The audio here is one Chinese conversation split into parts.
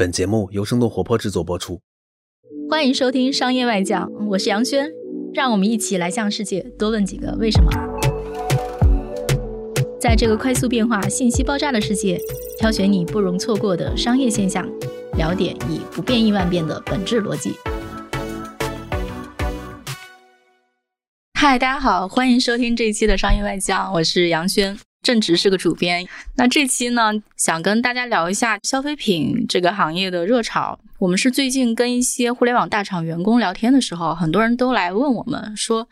本节目由生动活泼制作播出。欢迎收听商业外讲，我是杨轩，让我们一起来向世界多问几个为什么。在这个快速变化、信息爆炸的世界，挑选你不容错过的商业现象，了解以不变应万变的本质逻辑。嗨，大家好，欢迎收听这一期的商业外讲，我是杨轩。正职是个主编，那这期呢，想跟大家聊一下消费品这个行业的热潮。我们是最近跟一些互联网大厂员工聊天的时候，很多人都来问我们说：“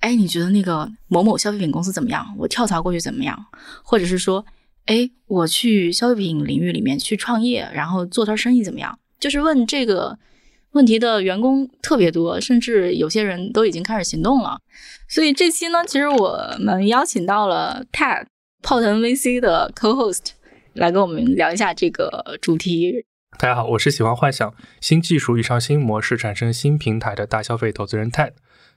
哎，你觉得那个某某消费品公司怎么样？我跳槽过去怎么样？”或者是说：“哎，我去消费品领域里面去创业，然后做摊生意怎么样？”就是问这个问题的员工特别多，甚至有些人都已经开始行动了。所以这期呢，其实我们邀请到了 Ted。泡腾 VC 的 Co-host 来跟我们聊一下这个主题。大家好，我是喜欢幻想新技术遇上新模式产生新平台的大消费投资人 Ted，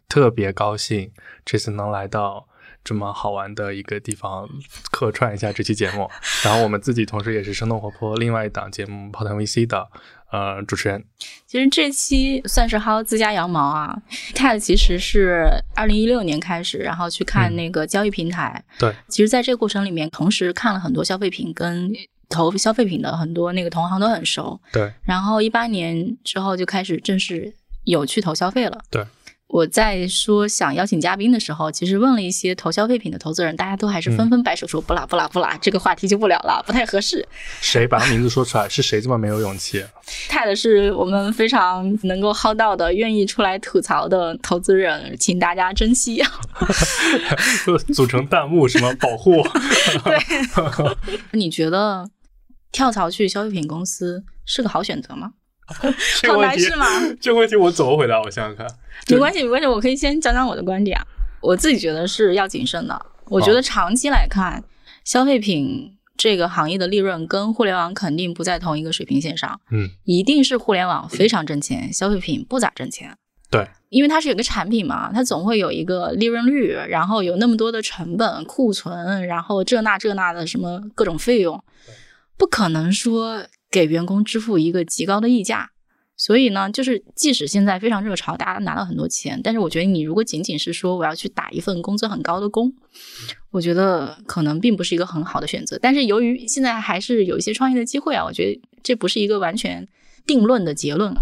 特别高兴这次能来到这么好玩的一个地方客串一下这期节目。然后我们自己同时也是生动活泼另外一档节目泡腾 VC 的。呃，主持人，其实这期算是薅自家羊毛啊。Ted 其实是二零一六年开始，然后去看那个交易平台。对，其实在这个过程里面，同时看了很多消费品，跟投消费品的很多那个同行都很熟。对，然后一八年之后就开始正式有去投消费了。对。我在说想邀请嘉宾的时候，其实问了一些投消费品的投资人，大家都还是纷纷摆手说不啦不啦不啦，这个话题就不聊了，不太合适。谁把他名字说出来？是谁这么没有勇气？泰的是我们非常能够薅到的、愿意出来吐槽的投资人，请大家珍惜。组成弹幕什么保护？对，你觉得跳槽去消费品公司是个好选择吗？好难是吗？这个问题我怎么回答？我想想看。没关系，没关系，我可以先讲讲我的观点。我自己觉得是要谨慎的。我觉得长期来看，消费品这个行业的利润跟互联网肯定不在同一个水平线上。嗯，一定是互联网非常挣钱，消费品不咋挣钱。对，因为它是有个产品嘛，它总会有一个利润率，然后有那么多的成本、库存，然后这那这那的什么各种费用，不可能说给员工支付一个极高的溢价。所以呢，就是即使现在非常热潮，大家拿到很多钱，但是我觉得你如果仅仅是说我要去打一份工资很高的工，我觉得可能并不是一个很好的选择。但是由于现在还是有一些创业的机会啊，我觉得这不是一个完全定论的结论。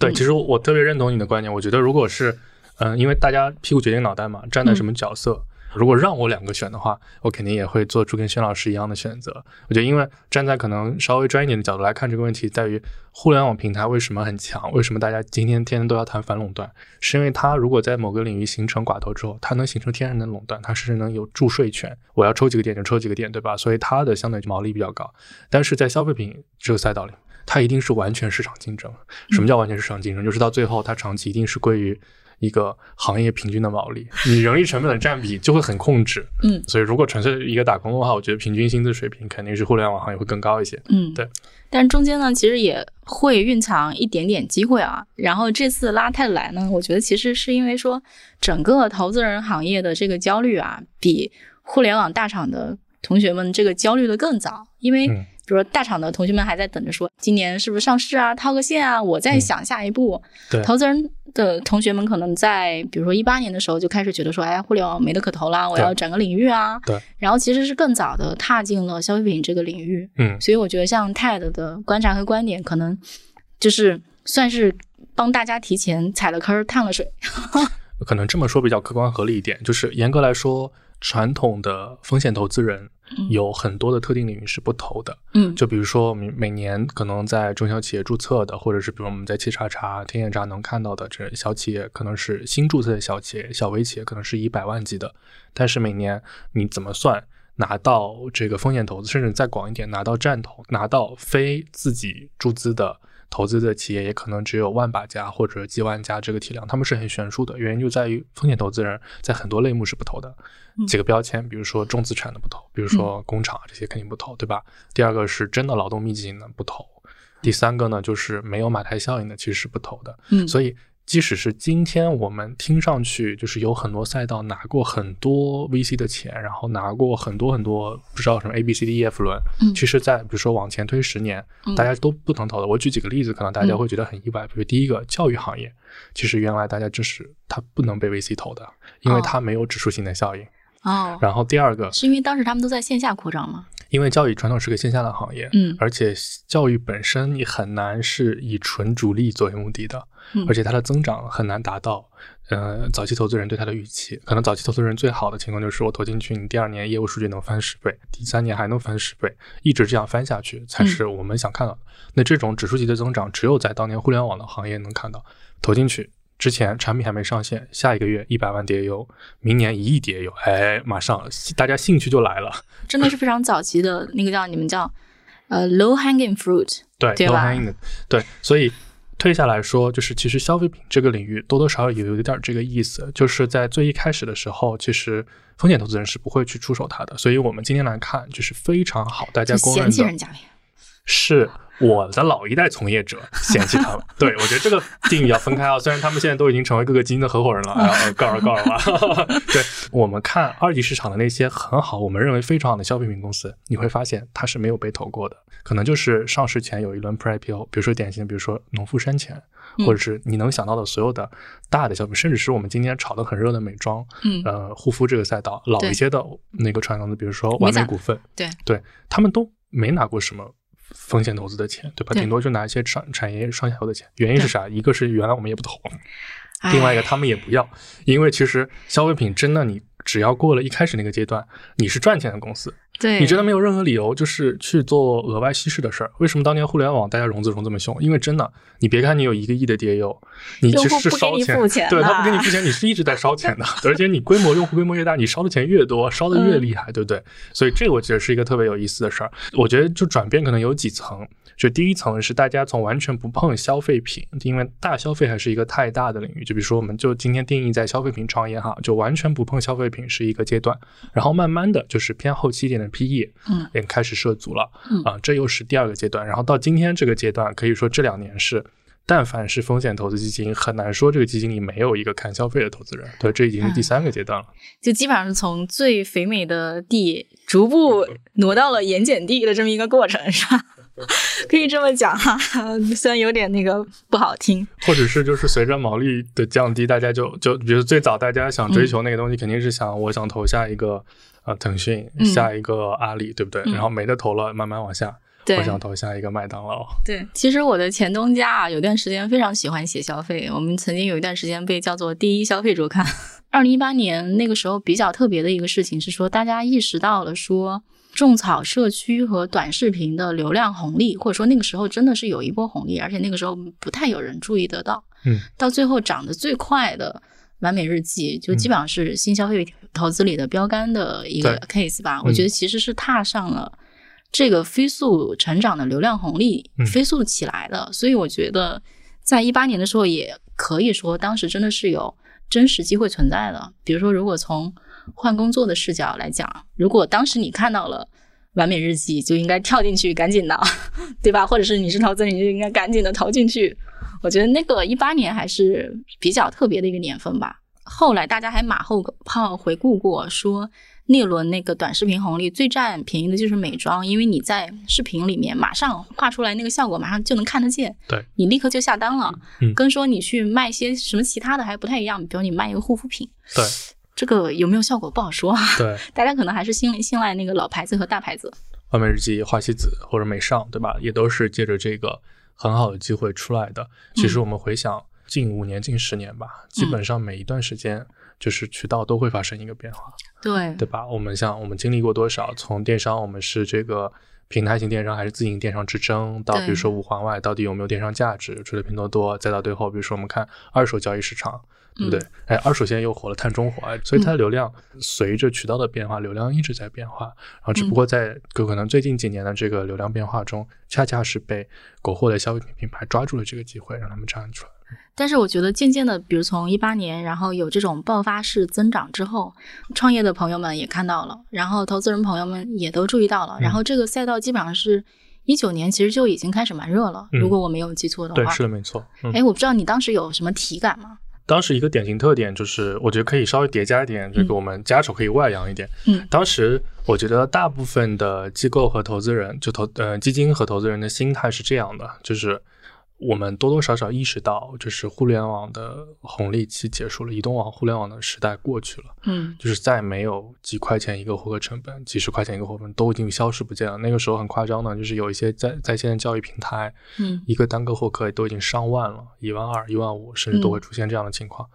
对，其实我特别认同你的观点。我觉得如果是，嗯，因为大家屁股决定脑袋嘛，站在什么角色。如果让我两个选的话，我肯定也会做出跟轩老师一样的选择。我觉得，因为站在可能稍微专业点的角度来看这个问题，在于互联网平台为什么很强？为什么大家今天天天都要谈反垄断？是因为它如果在某个领域形成寡头之后，它能形成天然的垄断，它是能有注税权，我要抽几个点就抽几个点，对吧？所以它的相对毛利比较高。但是在消费品这个赛道里，它一定是完全市场竞争。什么叫完全市场竞争？就是到最后，它长期一定是归于。一个行业平均的毛利，你人力成本的占比就会很控制。嗯，所以如果纯粹一个打工的话，我觉得平均薪资水平肯定是互联网行业会更高一些。嗯，对。但中间呢，其实也会蕴藏一点点机会啊。然后这次拉泰来呢，我觉得其实是因为说整个投资人行业的这个焦虑啊，比互联网大厂的同学们这个焦虑的更早，因为。比如说，大厂的同学们还在等着说，今年是不是上市啊？套个现啊？我在想下一步。对，投资人的同学们可能在，比如说一八年的时候就开始觉得说，哎，互联网没得可投啦，我要转个领域啊。对。然后其实是更早的踏进了消费品这个领域。嗯。所以我觉得像 TED 的观察和观点，可能就是算是帮大家提前踩了坑、探了水。可能这么说比较客观合理一点，就是严格来说，传统的风险投资人。有很多的特定领域是不投的，嗯，就比如说我们每年可能在中小企业注册的，或者是比如我们在企查查、天眼查能看到的这小企业，可能是新注册的小企业、小微企业，可能是以百万级的，但是每年你怎么算拿到这个风险投资，甚至再广一点，拿到战投、拿到非自己注资的。投资的企业也可能只有万把家或者几万家这个体量，他们是很悬殊的。原因就在于风险投资人在很多类目是不投的，几个标签，比如说重资产的不投，比如说工厂这些肯定不投，对吧？第二个是真的劳动密集型的不投，第三个呢就是没有马太效应的其实是不投的。嗯，所以即使是今天我们听上去就是有很多赛道拿过很多 VC 的钱，然后拿过很多很多不知道什么 A B C D E F 轮，嗯其实，在比如说往前推十年，嗯大家都不能投的。我举几个例子，可能大家会觉得很意外。比如第一个教育行业，其实原来大家就是它不能被 VC 投的，因为哦它没有指数性的效应。哦，然后第二个，是因为当时他们都在线下扩张吗？因为教育传统是个线下的行业，嗯而且教育本身你很难是以纯逐利作为目的的，嗯而且它的增长很难达到，呃，早期投资人对它的预期。可能早期投资人最好的情况就是我投进去，你第二年业务数据能翻十倍，第三年还能翻十倍，一直这样翻下去才是我们想看到的。那这种指数级的增长，只有在当年互联网的行业能看到，投进去。之前产品还没上线，下一个月一百万 DAU，明年一亿 DAU，哎，马上大家兴趣就来了。真的是非常早期的那个叫你们叫呃 low hanging fruit，对，low hanging 的对，所以退下来说，就是其实消费品这个领域多多少少也有一点儿这个意思，就是在最一开始的时候，其实风险投资人是不会去出手它的，所以我们今天来看，就是非常好，大家就公认的嫌弃人家。是我的老一代从业者嫌弃他们。对我觉得这个定义要分开啊，虽然他们现在都已经成为各个基金的合伙人了，然 后告诉告诉吧。对我们看二级市场的那些很好，我们认为非常好的消费品公司，你会发现它是没有被投过的，可能就是上市前有一轮 pre-IPO，比如说典型，比如说农夫山泉。嗯或者是你能想到的所有的大的消费，甚至是我们今天炒得很热的美妆，嗯呃，护肤这个赛道，老一些的那个传统的，比如说完美股份，对对他们都没拿过什么风险投资的钱，对吧？对顶多就拿一些产产业上下游的钱。原因是啥？一个是原来我们也不投，哎另外一个他们也不要，因为其实消费品真的你只要过了一开始那个阶段，你是赚钱的公司，对，你真的没有任何理由就是去做额外稀释的事儿。为什么当年互联网大家融资融这么凶？因为真的，你别看你有一个亿的 DAU，你其实是烧用户不给你钱，付钱对他不给你付钱，你是一直在烧钱的，而且你规模用户规模越大，你烧的钱越多，烧的越厉害，对不对？所以这个我觉得是一个特别有意思的事儿。我觉得就转变可能有几层。就第一层是大家从完全不碰消费品，因为大消费还是一个太大的领域。就比如说，我们就今天定义在消费品创业哈，就完全不碰消费品是一个阶段，然后慢慢的就是偏后期一点的 PE，嗯，也开始涉足了，嗯啊，这又是第二个阶段。然后到今天这个阶段，可以说这两年是。但凡是风险投资基金，很难说这个基金里没有一个看消费的投资人。对，这已经是第三个阶段了。就基本上是从最肥美的地逐步挪到了盐碱地的这么一个过程，是吧？可以这么讲哈，虽然有点那个不好听，或者是就是随着毛利的降低，大家就就比如最早大家想嗯追求那个东西，肯定是想我想投下一个呃腾讯，嗯下一个阿里，对不对？嗯然后没得投了，慢慢往下，我想投下一个麦当劳。对。其实我的前东家啊，有段时间非常喜欢写消费，我们曾经有一段时间被叫做第一消费周刊。二零一八年那个时候比较特别的一个事情是说，大家意识到了说。种草社区和短视频的流量红利，或者说那个时候真的是有一波红利，而且那个时候不太有人注意得到。嗯，到最后涨得最快的完美日记，就基本上是新消费投资里的标杆的一个 case 吧。我觉得其实是踏上了这个飞速成长的流量红利嗯，飞速起来的。所以我觉得在一八年的时候，也可以说当时真的是有真实机会存在的。比如说，如果从换工作的视角来讲，如果当时你看到了完美日记，就应该跳进去，赶紧的，对吧？或者是你是投资人，你就应该赶紧的投进去。我觉得那个一八年还是比较特别的一个年份吧。后来大家还马后炮回顾过，说那轮那个短视频红利最占便宜的就是美妆，因为你在视频里面马上画出来那个效果，马上就能看得见，对你立刻就下单了，嗯跟说你去卖一些什么其他的还不太一样，比如你卖一个护肤品，对 这个有没有效果不好说啊。对，大家可能还是信信赖那个老牌子和大牌子。完美日记、花西子或者美尚，对吧？也都是借着这个很好的机会出来的。其实我们回想近五年、近十年吧，基本上每一段时间，就是渠道都会发生一个变化，对对吧？我们像我们经历过多少，从电商，我们是这个平台型电商还是自营电商之争，到比如说五环外到底有没有电商价值，除了拼多多，再到最后，比如说我们看二手交易市场。对不对？哎，二手现在又火了，碳中和，哎，所以它的流量随着渠道的变化，流量一直在变化。然后只不过在可能最近几年的这个流量变化中，恰恰是被国货的消费品品牌抓住了这个机会，让他们站出来。但是我觉得渐渐的，比如从一八年，然后有这种爆发式增长之后，创业的朋友们也看到了，然后投资人朋友们也都注意到了，然后这个赛道基本上是一九年其实就已经开始蛮热了，嗯如果我没有记错的话对，话。是的，没错。嗯，哎，我不知道你当时有什么体感吗？当时一个典型特点就是，我觉得可以稍微叠加一点，这个我们家丑可以外扬一点。嗯当时我觉得大部分的机构和投资人，就投呃基金和投资人的心态是这样的，就是我们多多少少意识到，就是互联网的红利期结束了，移动网互联网的时代过去了。嗯就是再没有几块钱一个获客成本，几十块钱一个获客成本都已经消失不见了。那个时候很夸张的，就是有一些在在线的交易平台，嗯一个单个获客都已经上万了，一万二、一万五，甚至都会出现这样的情况。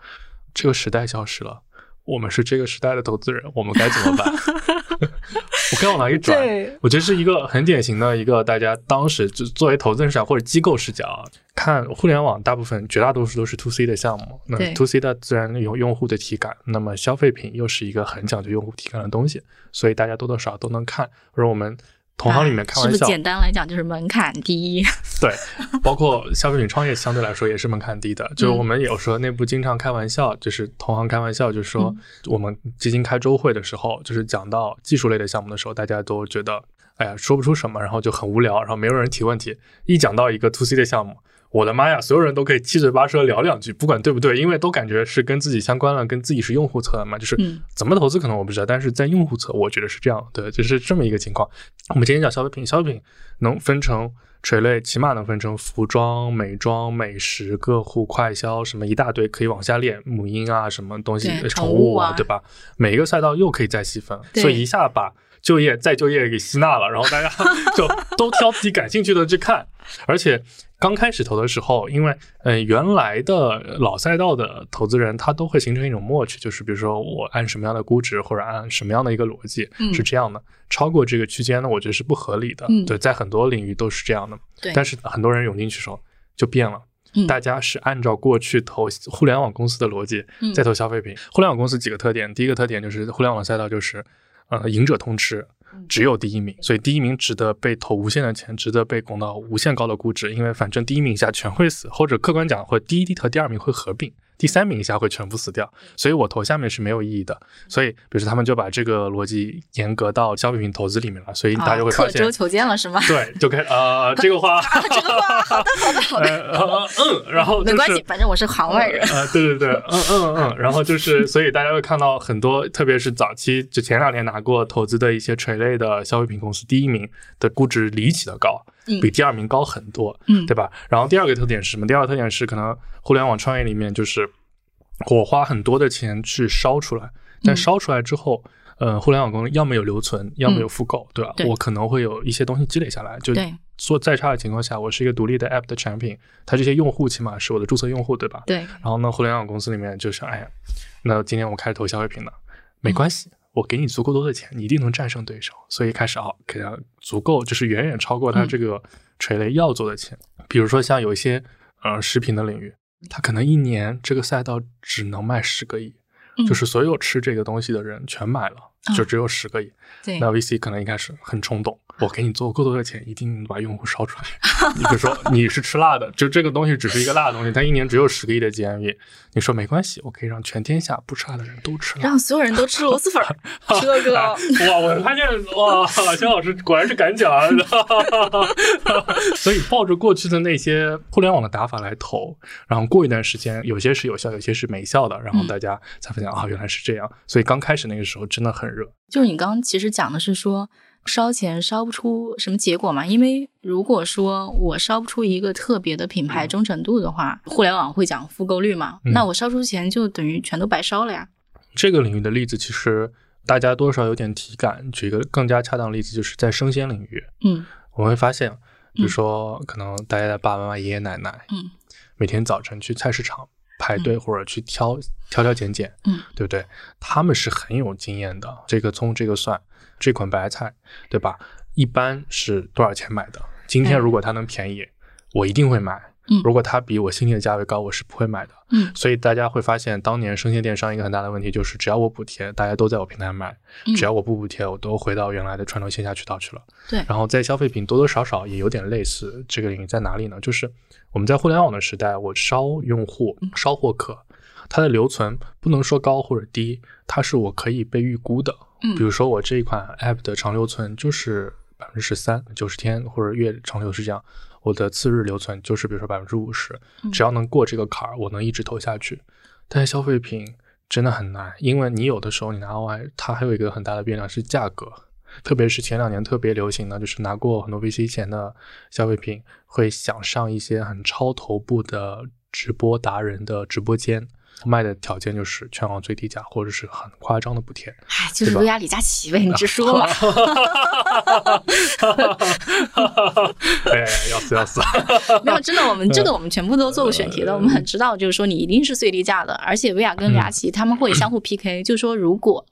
这个时代消失了，我们是这个时代的投资人，我们该怎么办？我刚往哪里转？我觉得是一个很典型的一个大家当时就作为投资人视角或者机构视角啊看互联网，大部分绝大多数都是 to C 的项目。那 to C 的自然有用户的体感，那么消费品又是一个很讲究用户体感的东西，所以大家多多少少都能看。或者我们同行里面开玩笑，是不是简单来讲就是门槛低？对，包括消费品创业相对来说也是门槛低的。就是我们有时候内部经常开玩笑，就是同行开玩笑，就是说我们基金开周会的时候，就是讲到技术类的项目的时候，大家都觉得哎呀说不出什么，然后就很无聊，然后没有人提问题。一讲到一个 to C 的项目。我的妈呀！所有人都可以七嘴八舌聊两句，不管对不对，因为都感觉是跟自己相关了，跟自己是用户侧的嘛。就是嗯怎么投资可能我不知道，但是在用户侧，我觉得是这样，对，就是这么一个情况。我们今天讲消费品，消费品能分成垂类，起码能分成服装、美妆、美食、个护、快消，什么一大堆可以往下列，母婴啊，什么东西宠物啊对吧？每一个赛道又可以再细分，所以一下把就业再就业给吸纳了，然后大家 就都挑自己感兴趣的去看，而且。刚开始投的时候，因为呃原来的老赛道的投资人，他都会形成一种默契，就是比如说我按什么样的估值或者按什么样的一个逻辑、嗯是这样的，超过这个区间呢，我觉得是不合理的。嗯对，在很多领域都是这样的。对，但是很多人涌进去时候就变了，嗯大家是按照过去投互联网公司的逻辑嗯在投消费品。互联网公司几个特点，第一个特点就是互联网赛道就是呃赢者通吃。嗯只有第一名，所以第一名值得被投无限的钱，值得被拱到无限高的估值，因为反正第一名以下全会死，或者客观讲，或第一和第二名会合并，第三名以下会全部死掉，所以我投下面是没有意义的。所以，比如说他们就把这个逻辑严格到消费品投资里面了，所以大家就会发现，刻舟求剑了是吗？对，就开始呃 这个话，这个话好的好的好的，嗯，然后、就是、没关系，反正我是行外人。啊，对对对，嗯嗯嗯，然后就是，所以大家会看到很多，特别是早期就前两年拿过投资的一些垂类的消费品公司，第一名的估值离奇的高，嗯比第二名高很多，嗯对吧？然后第二个特点是什么？第二个特点是可能互联网创业里面就是我花很多的钱去烧出来，但嗯烧出来之后。呃，互联网公司要么有留存，要么嗯有复购，对吧？对我可能会有一些东西积累下来，就对做再差的情况下，我是一个独立的 app 的产品，它这些用户起码是我的注册用户，对吧？对，然后呢，互联网公司里面就是，哎呀，那今天我开始投消费品了，没关系，我给你足够多的钱，你一定能战胜对手。所以开始啊，给他足够，就是远远超过他这个垂类要做的钱。比如说像有一些呃食品的领域，他可能一年这个赛道只能卖十个亿，嗯就是所有吃这个东西的人全买了，就只有十个亿。对那 VC 可能一开始很冲动，我给你做够多的钱，一定把用户烧出来。你比如说你是吃辣的，就这个东西只是一个辣的东西，它一年只有十个亿的 GMV，你说没关系，我可以让全天下不吃辣的人都吃辣。让所有人都吃螺蛳粉儿，这个哇，我发现哇，肖老师果然是敢讲啊！所以抱着过去的那些互联网的打法来投，然后过一段时间，有些是有效，有些是没效的，然后大家才发现、啊，原来是这样。所以刚开始那个时候真的很热。就是你刚刚其实讲的是说烧钱烧不出什么结果嘛？因为如果说我烧不出一个特别的品牌忠诚度的话，互联网会讲复购率嘛，嗯那我烧出钱就等于全都白烧了呀。这个领域的例子，其实大家多少有点体感。举一个更加恰当的例子，就是在生鲜领域，嗯我们会发现，比如说可能大家的爸爸妈妈、爷爷奶奶，嗯，每天早晨去菜市场排队或者去挑挑挑拣拣，嗯，对不对？他们是很有经验的。这个葱、这个蒜、这款白菜，对吧？一般是多少钱买的？今天嗯如果它能便宜，我一定会买。嗯如果它比我心里的价位高，我是不会买的。嗯所以大家会发现，当年生鲜电商一个很大的问题就是，只要我补贴，大家都在我平台买；嗯只要我不补贴，我都回到原来的传统线下渠道去了。对然后在消费品多多少少也有点类似，这个领域在哪里呢？就是我们在互联网的时代，我烧用户、烧获客，它的留存不能说高或者低，它是我可以被预估的。嗯比如说我这一款 app 的长留存就是。百分之十三，九十天或者月长流是这样，我的次日留存就是比如说百分之五十，只要能过这个坎儿，我能一直投下去。但是消费品真的很难，因为你有的时候你拿 OI，它还有一个很大的变量是价格。特别是前两年特别流行的，就是拿过很多 VC 钱的消费品，会想上一些很超头部的直播达人的直播间，卖的条件就是全网最低价，或者是很夸张的补贴。哎，就是薇娅李佳琦呗，你直说嘛。哎，要死要死！没有，真的，我们 这个我们全部都做过选题的，我们很知道，就是说你一定是最低价的，而且薇娅跟李佳琦他们会相互 PK，就是说如果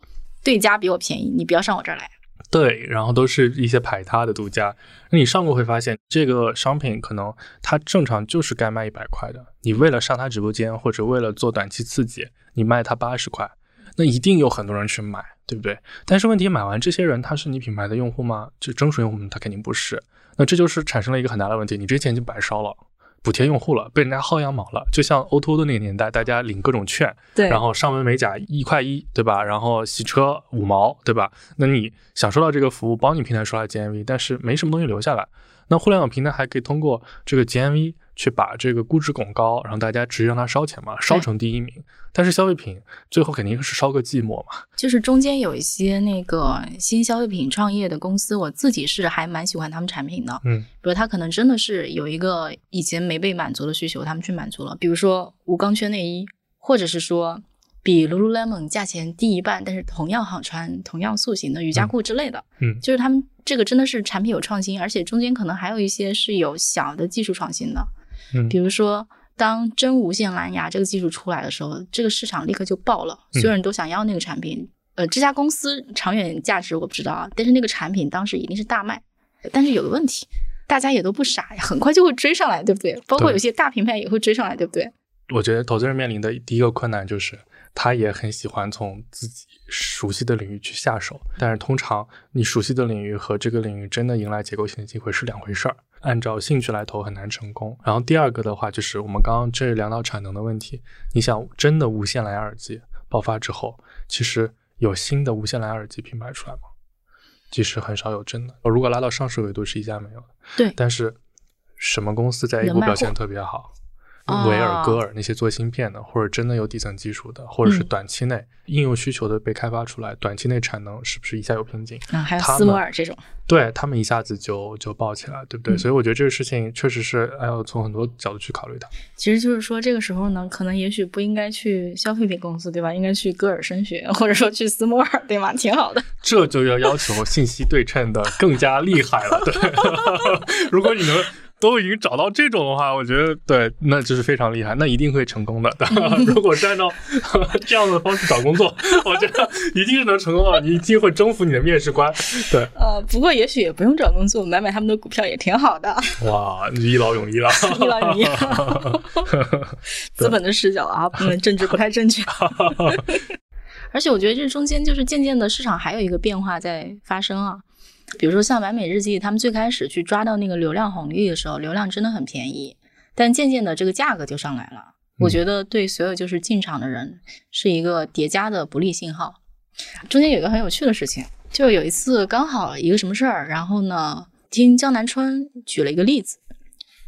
对家比我便宜，你不要上我这儿来。对，然后都是一些排他的独家。那你上过会发现，这个商品可能它正常就是该卖一百块的，你为了上他直播间或者为了做短期刺激，你卖他八十块，那一定有很多人去买，对不对？但是问题买完这些人他是你品牌的用户吗？就真实用户他肯定不是。那这就是产生了一个很大的问题，你这些钱就白烧了。补贴用户了，被人家薅羊毛了，就像 O2O 的那个年代，大家领各种券，对，然后上门美甲一块一，对吧？然后洗车五毛，对吧？那你享受到这个服务，帮你平台刷了 GMV，但是没什么东西留下来。那互联网平台还可以通过这个 GMV 去把这个估值拱高，然后大家直接让它烧钱嘛，烧成第一名。但是消费品最后肯定是烧个寂寞嘛。就是中间有一些那个新消费品创业的公司，我自己是还蛮喜欢他们产品的。嗯，比如他可能真的是有一个以前没被满足的需求，他们去满足了。比如说无钢圈内衣，或者是说比 Lululemon 价钱低一半，但是同样好穿、同样塑形的瑜伽裤之类的。嗯，就是他们这个真的是产品有创新，而且中间可能还有一些是有小的技术创新的。嗯，比如说。当真无线蓝牙这个技术出来的时候，这个市场立刻就爆了，所有人都想要那个产品。呃，这家公司长远价值我不知道啊，但是那个产品当时一定是大卖。但是有个问题，大家也都不傻呀，很快就会追上来，对不对？包括有些大品牌也会追上来，对不对？我觉得投资人面临的第一个困难就是，他也很喜欢从自己熟悉的领域去下手，但是通常你熟悉的领域和这个领域真的迎来结构性的机会是两回事儿。按照兴趣来投很难成功。然后第二个的话，就是我们刚刚这两到产能的问题。你想，真的无线蓝牙耳机爆发之后，其实有新的无线蓝牙耳机品牌出来吗？其实很少有真的。如果拉到上市维度，是一家没有的。对。但是什么公司在 A 股表现特别好？维尔、戈尔那些做芯片的，或者真的有底层技术的，或者是短期内应用需求的被开发出来，短期内产能是不是一下有瓶颈？啊，还有斯摩尔这种，对他们一下子就就爆起来，对不对？所以我觉得这个事情确实是要从很多角度去考虑的。其实就是说，这个时候呢，可能也许不应该去消费品公司，对吧？应该去戈尔声学，或者说去斯摩尔，对吗？挺好的。这就要要求信息对称的更加厉害了，对。如果你能。都已经找到这种的话，我觉得对，那就是非常厉害，那一定会成功的。如果是按照 这样的方式找工作，我觉得一定是能成功的，你一定会征服你的面试官。对，呃，不过也许也不用找工作，买买他们的股票也挺好的。哇，一劳永逸了，一劳永逸。资本的视角啊，不能政治不太正确。而且我觉得这中间就是渐渐的市场还有一个变化在发生啊。比如说像完美日记，他们最开始去抓到那个流量红利的时候，流量真的很便宜，但渐渐的这个价格就上来了。我觉得对所有就是进场的人是一个叠加的不利信号。中间有一个很有趣的事情，就有一次刚好一个什么事儿，然后呢听江南春举了一个例子，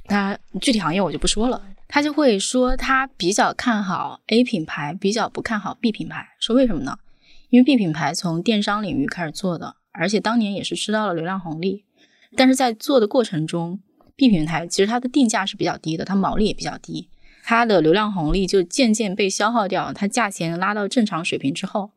他具体行业我就不说了，他就会说他比较看好 A 品牌，比较不看好 B 品牌，说为什么呢？因为 B 品牌从电商领域开始做的。而且当年也是吃到了流量红利，但是在做的过程中，B 平台其实它的定价是比较低的，它毛利也比较低，它的流量红利就渐渐被消耗掉。它价钱拉到正常水平之后，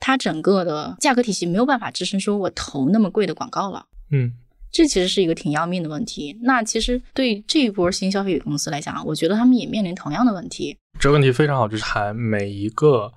它整个的价格体系没有办法支撑说我投那么贵的广告了。嗯，这其实是一个挺要命的问题。那其实对这一波新消费品公司来讲，我觉得他们也面临同样的问题。这个问题非常好，就是谈每一个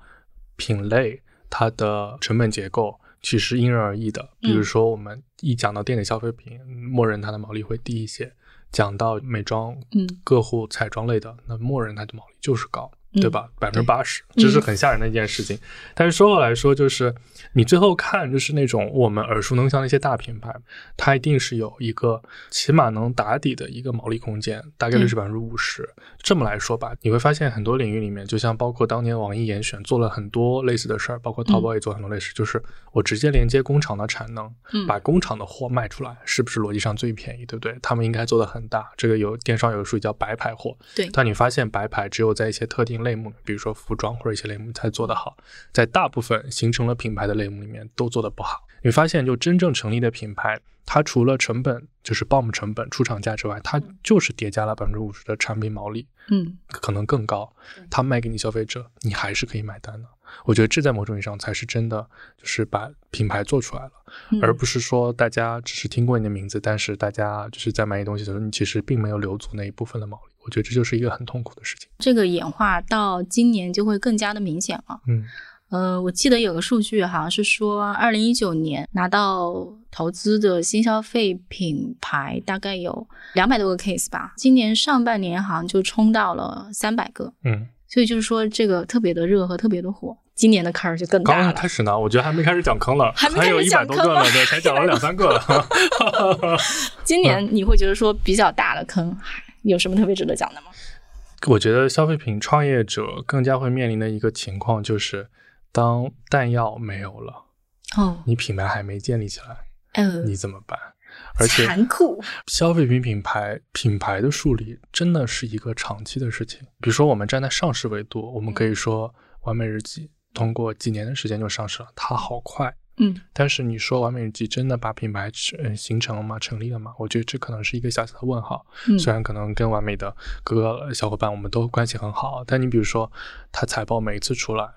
品类它的成本结构。其实因人而异的，比如说我们一讲到电子消费品，默认它的毛利会低一些；讲到美妆、嗯，个护彩妆类的，那默认它的毛利就是高。对吧？百分之八十，这是很吓人的一件事情。但是说回来说，就是你最后看，就是那种我们耳熟能详的一些大品牌，它一定是有一个起码能打底的一个毛利空间，大概率是百分之五十。这么来说吧，你会发现很多领域里面，就像包括当年网易严选做了很多类似的事儿，包括淘宝也做很多类似，就是我直接连接工厂的产能，把工厂的货卖出来，是不是逻辑上最便宜，对不对？他们应该做的很大。这个有电商有个术语叫白牌货，对。但你发现白牌只有在一些特定类目，比如说服装或者一些类目才做得好，在大部分形成了品牌的类目里面都做得不好。你发现就真正成立的品牌，它除了成本就是 BOM 成本出厂价之外，它就是叠加了百分之五十的产品毛利，嗯，可能更高。它卖给你消费者，你还是可以买单的。我觉得这在某种意义上才是真的，就是把品牌做出来了，而不是说大家只是听过你的名字，但是大家就是在买你东西的时候，你其实并没有留足那一部分的毛利。我觉得这就是一个很痛苦的事情。这个演化到今年就会更加的明显了。嗯，呃，我记得有个数据，好像是说，二零一九年拿到投资的新消费品牌大概有两百多个 case 吧，今年上半年好像就冲到了三百个。嗯，所以就是说这个特别的热和特别的火，今年的坑儿就更大了。刚刚开始呢，我觉得还没开始讲坑了，还没有一百多个了，对，才讲了两三个了。今年你会觉得说比较大的坑，有什么特别值得讲的吗？我觉得消费品创业者更加会面临的一个情况就是，当弹药没有了，哦，你品牌还没建立起来，呃，你怎么办？而且残酷，消费品品牌品牌的树立真的是一个长期的事情。比如说，我们站在上市维度，我们可以说完美日记通过几年的时间就上市了，它好快。嗯，但是你说完美日记真的把品牌呃形成了吗？成立了吗？我觉得这可能是一个小小的问号。嗯虽然可能跟完美的各个小伙伴我们都关系很好，但你比如说它财报每一次出来，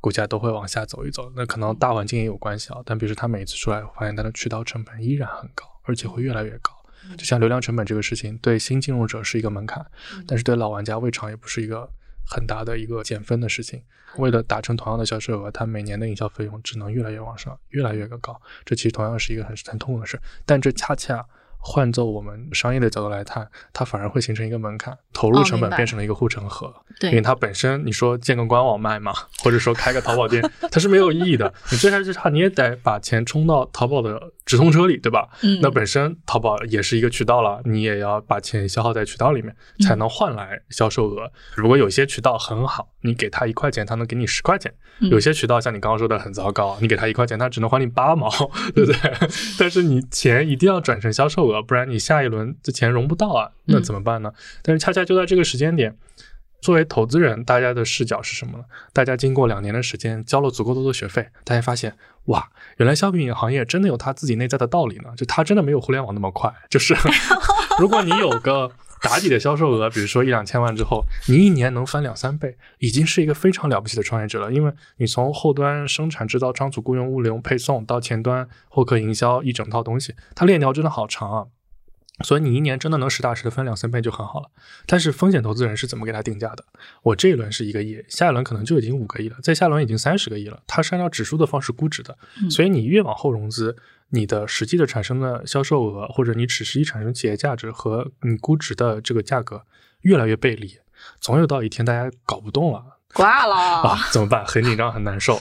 股价都会往下走一走，那可能大环境也有关系啊。但比如说它每一次出来，我发现它的渠道成本依然很高，而且会越来越高。就像流量成本这个事情，对新进入者是一个门槛，但是对老玩家未尝也不是一个很大的一个减分的事情。为了达成同样的销售额，它每年的营销费用只能越来越往上，越来越高。这其实同样是一个很很痛苦的事，但这恰恰换做我们商业的角度来看，它反而会形成一个门槛，投入成本变成了一个护城河。对因为它本身你说建个官网卖嘛，或者说开个淘宝店，它是没有意义的。你最差最差你也得把钱充到淘宝的直通车里，对吧？嗯那本身淘宝也是一个渠道了，你也要把钱消耗在渠道里面，才能换来销售额。如果有些渠道很好，你给他一块钱，他能给你十块钱；嗯有些渠道像你刚刚说的很糟糕，你给他一块钱，他只能还你八毛，对不对？但是你钱一定要转成销售额，不然你下一轮的钱融不到啊，那怎么办呢？但是恰恰就在这个时间点。作为投资人，大家的视角是什么呢？大家经过两年的时间，交了足够多的学费，大家发现，哇，原来消费品行业真的有它自己内在的道理呢。就它真的没有互联网那么快。就是 如果你有个打底的销售额，比如说一两千万之后，你一年能翻两三倍，已经是一个非常了不起的创业者了。因为你从后端生产、制造、仓储、雇佣、物流、配送到前端获客、营销一整套东西，它链条真的好长啊。所以你一年真的能实打实的翻两三倍就很好了。但是风险投资人是怎么给他定价的？我这一轮是一个亿，下一轮可能就已经五个亿了，在下轮已经三十个亿了。它是按照指数的方式估值的，嗯所以你越往后融资，你的实际的产生的销售额，或者你只实际产生企业价值和你估值的这个价格越来越背离，总有到一天大家搞不动了 挂了。啊，怎么办？很紧张，很难受。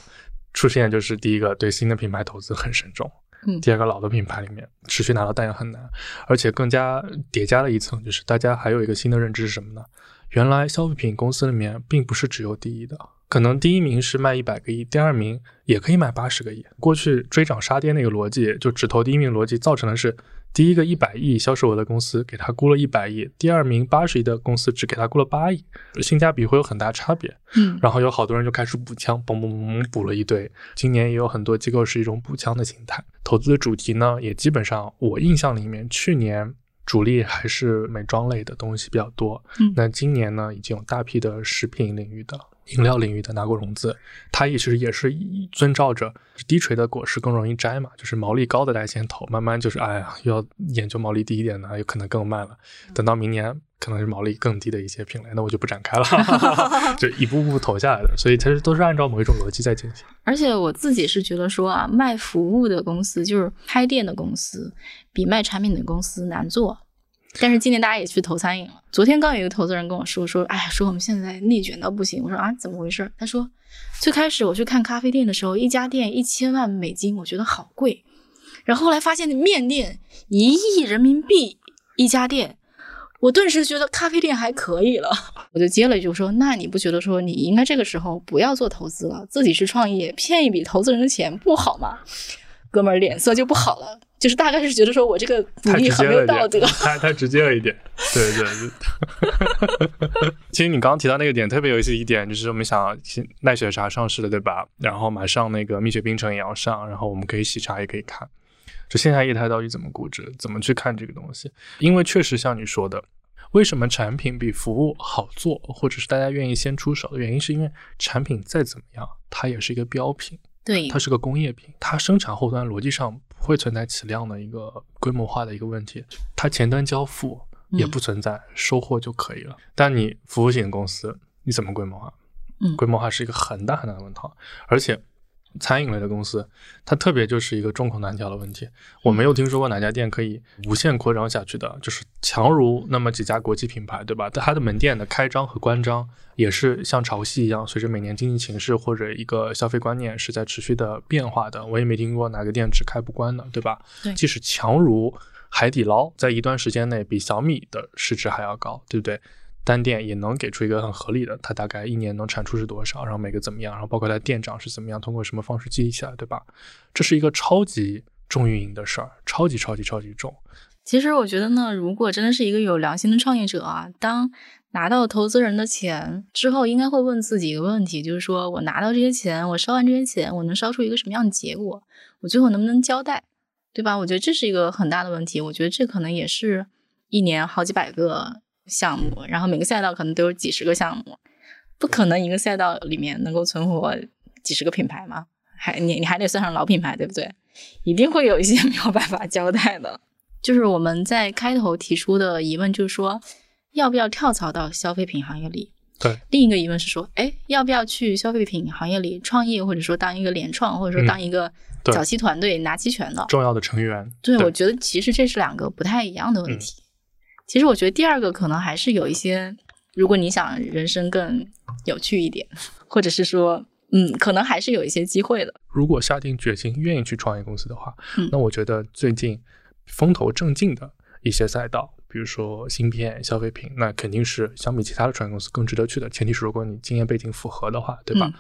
出现就是第一个，对新的品牌投资很慎重。嗯第二个，老的品牌里面持续拿到弹药很难，而且更加叠加了一层，就是大家还有一个新的认知是什么呢？原来消费品公司里面并不是只有第一的，可能第一名是卖一百个亿，第二名也可以卖八十个亿。过去追涨杀跌那个逻辑，就只投第一名逻辑，造成的是第一个一百亿销售额的公司给他估了一百亿，第二名八十亿的公司只给他估了八亿，性价比会有很大差别。嗯然后有好多人就开始补枪，嘣嘣嘣嘣补了一堆。今年也有很多机构是一种补枪的心态。投资的主题呢，也基本上我印象里面，去年主力还是美妆类的东西比较多。嗯那今年呢，已经有大批的食品领域的、饮料领域的拿过融资。它也是也是遵照着低垂的果实更容易摘嘛，就是毛利高的大家先投，慢慢就是哎呀，又要研究毛利低一点的，有可能更慢了。等到明年可能是毛利更低的一些品类，那我就不展开了，就一步步投下来的。所以其实都是按照某一种逻辑在进行。而且我自己是觉得说啊，卖服务的公司就是开店的公司，比卖产品的公司难做。但是今年大家也去投餐饮了。昨天刚有一个投资人跟我说说，哎呀，说我们现在内卷到不行。我说啊，怎么回事？他说，最开始我去看咖啡店的时候，一家店一千万美金，我觉得好贵。然后后来发现面店一亿人民币一家店，我顿时觉得咖啡店还可以了。我就接了一句说，那你不觉得说你应该这个时候不要做投资了，自己去创业，骗一笔投资人的钱不好吗？哥们儿脸色就不好了。就是大概是觉得说我这个鼓励很没有道德，太太直接了一点。对对对。其实你刚刚提到那个点特别有意思一点，就是我们想奈雪茶上市了，对吧？然后马上那个蜜雪冰城也要上，然后我们可以喜茶也可以看。就线下业态到底怎么估值，怎么去看这个东西？因为确实像你说的，为什么产品比服务好做，或者是大家愿意先出手的原因，是因为产品再怎么样，它也是一个标品，对，它是个工业品，它生产后端逻辑上。不会存在起量的一个规模化的一个问题，它前端交付也不存在，收货就可以了。但你服务型公司，你怎么规模化？嗯，规模化是一个很大很大的问题，而且。餐饮类的公司，它特别就是一个众口难调的问题。我没有听说过哪家店可以无限扩张下去的，就是强如那么几家国际品牌，对吧？但它的门店的开张和关张也是像潮汐一样，随着每年经济形势或者一个消费观念是在持续的变化的。我也没听过哪个店只开不关的，对吧？对，即使强如海底捞，在一段时间内比小米的市值还要高，对不对？单店也能给出一个很合理的，它大概一年能产出是多少，然后每个怎么样，然后包括它店长是怎么样，通过什么方式记忆起来，对吧？这是一个超级重运营的事儿，超级超级超级重。其实我觉得呢，如果真的是一个有良心的创业者啊，当拿到投资人的钱之后，应该会问自己一个问题，就是说我拿到这些钱，我烧完这些钱，我能烧出一个什么样的结果？我最后能不能交代，对吧？我觉得这是一个很大的问题。我觉得这可能也是一年好几百个。项目，然后每个赛道可能都有几十个项目，不可能一个赛道里面能够存活几十个品牌嘛？还你你还得算上老品牌，对不对？一定会有一些 没有办法交代的。就是我们在开头提出的疑问，就是说要不要跳槽到消费品行业里？对。另一个疑问是说，哎，要不要去消费品行业里创业，或者说当一个联创，或者说当一个早期团队拿期权的重要的成员？对，我觉得其实这是两个不太一样的问题。其实我觉得第二个可能还是有一些，如果你想人生更有趣一点，或者是说，嗯，可能还是有一些机会的。如果下定决心愿意去创业公司的话，那我觉得最近风头正劲的一些赛道，比如说芯片、消费品，那肯定是相比其他的创业公司更值得去的。前提是如果你经验背景符合的话，对吧？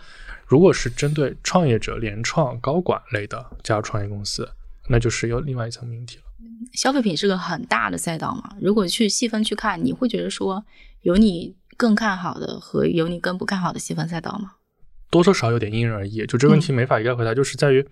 如果是针对创业者、联创、高管类的加入创业公司，那就是有另外一层命题了。消费品是个很大的赛道嘛，如果去细分去看，你会觉得说有你更看好的和有你更不看好的细分赛道吗？多多少有点因人而异，就这个问题没法一概回答，就是在于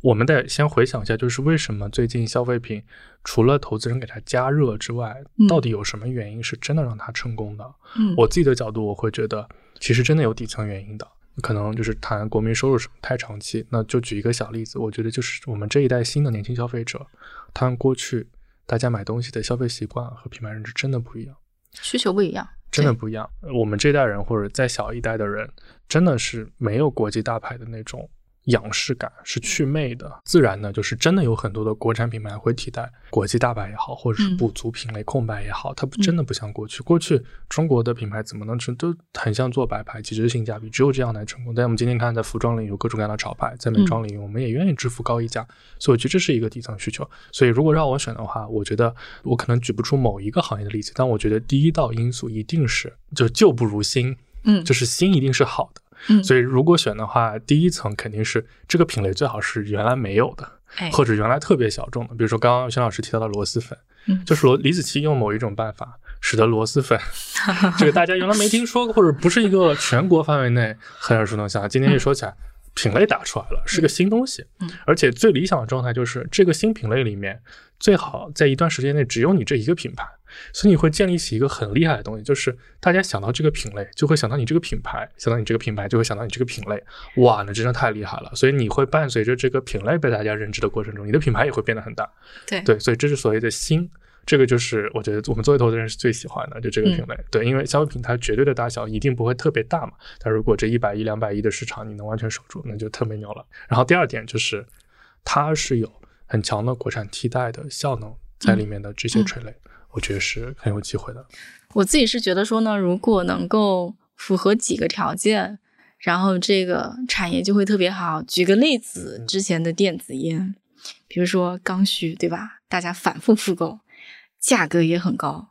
我们得先回想一下，就是为什么最近消费品除了投资人给它加热之外，到底有什么原因是真的让它成功的？嗯，我自己的角度，我会觉得其实真的有底层原因的。可能就是谈国民收入什么太长期，那就举一个小例子，我觉得就是我们这一代新的年轻消费者，他们过去大家买东西的消费习惯和品牌认知真的不一样，需求不一样，真的不一样。我们这代人或者再小一代的人，真的是没有国际大牌的那种。仰视感是祛魅的，自然呢，就是真的有很多的国产品牌会替代国际大牌也好，或者是补足品类空白也好，它不真的不像过去。过去中国的品牌怎么能成，都很像做白牌，极致性价比，只有这样来成功。但我们今天看，在服装领域有各种各样的潮牌，在美妆领域，我们也愿意支付高溢价，所以我觉得这是一个底层需求。所以如果让我选的话，我觉得我可能举不出某一个行业的例子，但我觉得第一道因素一定是，就旧不如新，嗯，就是新一定是好的。嗯，所以如果选的话，第一层肯定是这个品类最好是原来没有的，或者原来特别小众的。比如说刚刚轩老师提到的螺蛳粉，就是罗李子柒用某一种办法，使得螺蛳粉 这个大家原来没听说过，或者不是一个全国范围内很耳熟能详。今天一说起来，品类打出来了，是个新东西。嗯，而且最理想的状态就是这个新品类里面，最好在一段时间内只有你这一个品牌。所以你会建立起一个很厉害的东西，就是大家想到这个品类，就会想到你这个品牌；想到你这个品牌，就会想到你这个品类。哇，那真的太厉害了！所以你会伴随着这个品类被大家认知的过程中，你的品牌也会变得很大。对对，所以这是所谓的新，这个就是我觉得我们作为投资人是最喜欢的，就这个品类。对，因为消费品它绝对的大小一定不会特别大嘛，但如果这一百亿、两百亿的市场你能完全守住，那就特别牛了。然后第二点就是，它是有很强的国产替代的效能在里面的这些垂类。我觉得是很有机会的。我自己是觉得说呢，如果能够符合几个条件，然后这个产业就会特别好。举个例子，之前的电子烟，比如说刚需，对吧？大家反复复购，价格也很高，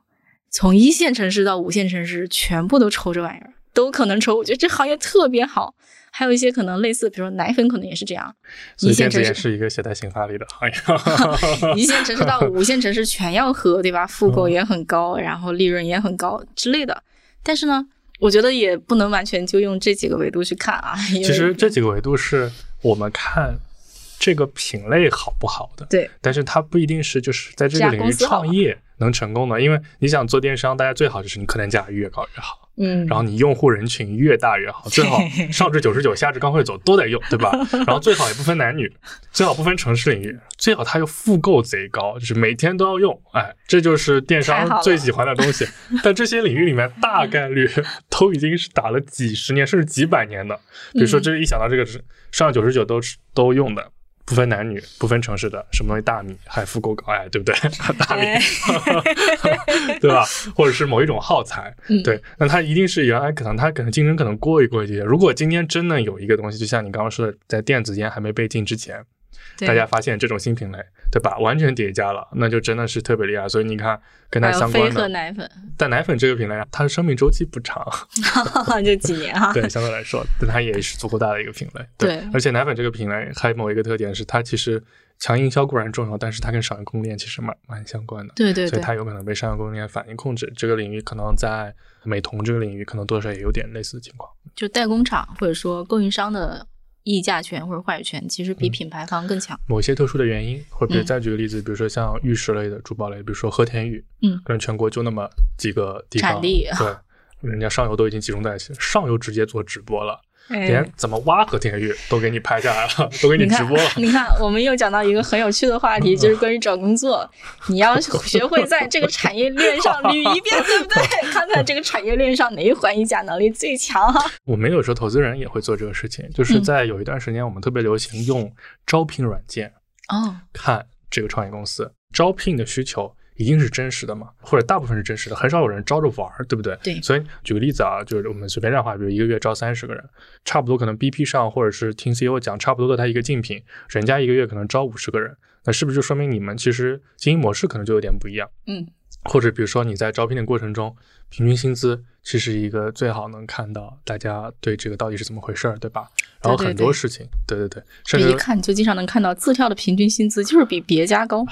从一线城市到五线城市，全部都抽这玩意儿，都可能抽。我觉得这行业特别好。还有一些可能类似，比如说奶粉，可能也是这样。一线城市是一个携带性发力的行业。一线城市到五线城市全要喝，对吧？复购也很高，然后利润也很高之类的。但是呢，我觉得也不能完全就用这几个维度去看啊。其实这几个维度是我们看这个品类好不好的。对。但是它不一定是就是在这个领域创业能成功的，因为你想做电商，大家最好就是你客单价越高越好。嗯，然后你用户人群越大越好，最好 上至九十九，下至刚会走都得用，对吧？然后最好也不分男女，最好不分城市领域，最好它又复购贼高，就是每天都要用，哎，这就是电商最喜欢的东西。但这些领域里面大概率都已经是打了几十年甚至几百年的，比如说这一想到这个是上九十九都是都用的。不分男女，不分城市的，什么东西大米海富够高哎，对不对？大米，对吧？或者是某一种耗材，对，那它一定是原来可能它可能竞争可能过一过一些。如果今天真的有一个东西，就像你刚刚说的，在电子烟还没被禁之前。大家发现这种新品类，对吧？完全叠加了，那就真的是特别厉害。所以你看，跟它相关的奶粉，但奶粉这个品类，它的生命周期不长，就几年哈。对，相对来说，但它也是足够大的一个品类。对，而且奶粉这个品类还有某一个特点是，它其实强营销固然重要，但是它跟商业供应链其实蛮蛮相关的。对对，所以它有可能被商业供应链反应控制。这个领域可能在美瞳这个领域，可能多少也有点类似的情况。就代工厂或者说供应商的。议价权或者话语权其实比品牌方更强。某些特殊的原因，或者再举个例子，比如说像玉石类的珠宝类，比如说和田玉，嗯，可能全国就那么几个地方，产地，对，人家上游都已经集中在一起，上游直接做直播了。连怎么挖和田玉都给你拍下来了，都给你直播了。你看，我们又讲到一个很有趣的话题，就是关于找工作。你要学会在这个产业链上捋一遍，对不对？看看这个产业链上哪一环议价能力最强哈。我们有时候投资人也会做这个事情，就是在有一段时间，我们特别流行用招聘软件哦，看这个创业公司招聘的需求。一定是真实的嘛，或者大部分是真实的，很少有人招着玩儿，对不对？对。所以举个例子啊，就是我们随便这样话，比如一个月招三十个人，差不多可能 BP 上或者是听 CEO 讲，差不多的他一个竞品，人家一个月可能招五十个人，那是不是就说明你们其实经营模式可能就有点不一样？嗯。或者比如说你在招聘的过程中，平均薪资其实一个最好能看到大家对这个到底是怎么回事儿，对吧？然后很多事情，对对对，甚至一看就经常能看到自跳的平均薪资就是比别家高，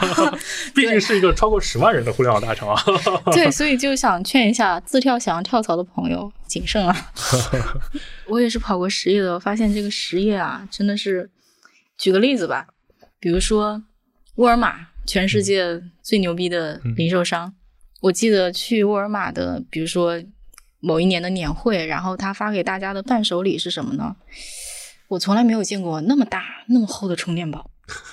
毕竟是一个超过十万人的互联网大厂啊。对，所以就想劝一下自跳想要跳槽的朋友谨慎啊。我也是跑过实业的，我发现这个实业啊，真的是，举个例子吧，比如说沃尔玛。全世界最牛逼的零售商，我记得去沃尔玛的，比如说某一年的年会，然后他发给大家的伴手礼是什么呢？我从来没有见过那么大、那么厚的充电宝，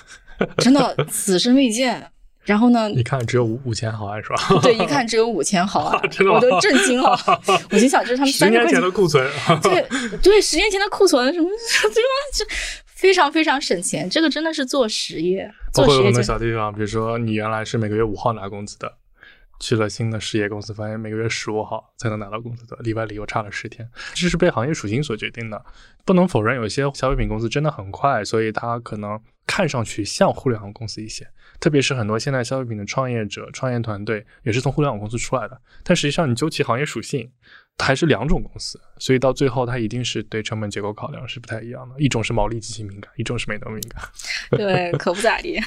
真的此生未见。然后呢？一看只有五五千毫安是吧？对，一看只有五千毫安，我都震惊了。我心想，这是他们十年前的库存。对对，十年前的库存什么？对吧？非常非常省钱，这个真的是做实业。包括有很多小地方，比如说你原来是每个月五号拿工资的，去了新的实业公司，发现每个月十五号才能拿到工资的，里外里又差了十天。这是被行业属性所决定的。不能否认，有些消费品公司真的很快，所以它可能看上去像互联网公司一些。特别是很多现在消费品的创业者、创业团队也是从互联网公司出来的，但实际上你究其行业属性。还是两种公司，所以到最后它一定是对成本结构考量是不太一样的。一种是毛利极其敏感，一种是没那么敏感。对，可不咋地。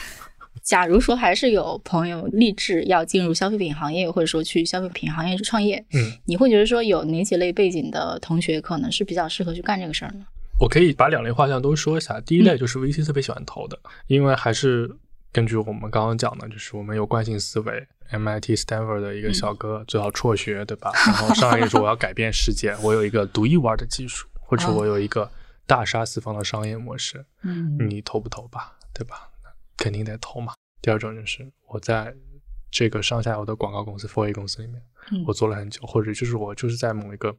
假如说还是有朋友立志要进入消费品行业，或者说去消费品行业创业，嗯，你会觉得说有哪几类背景的同学可能是比较适合去干这个事儿呢？我可以把两类画像都说一下。第一类就是 VC 特别喜欢投的，因为还是根据我们刚刚讲的，就是我们有惯性思维。MIT Stanford 的一个小哥，最好辍学，对吧？然后上来说我要改变世界，我有一个独一无二的技术，或者我有一个大杀四方的商业模式，嗯，你投不投吧？对吧？肯定得投嘛。第二种就是我在这个上下游的广告公司、4A 公司里面，我做了很久，或者就是我就是在某一个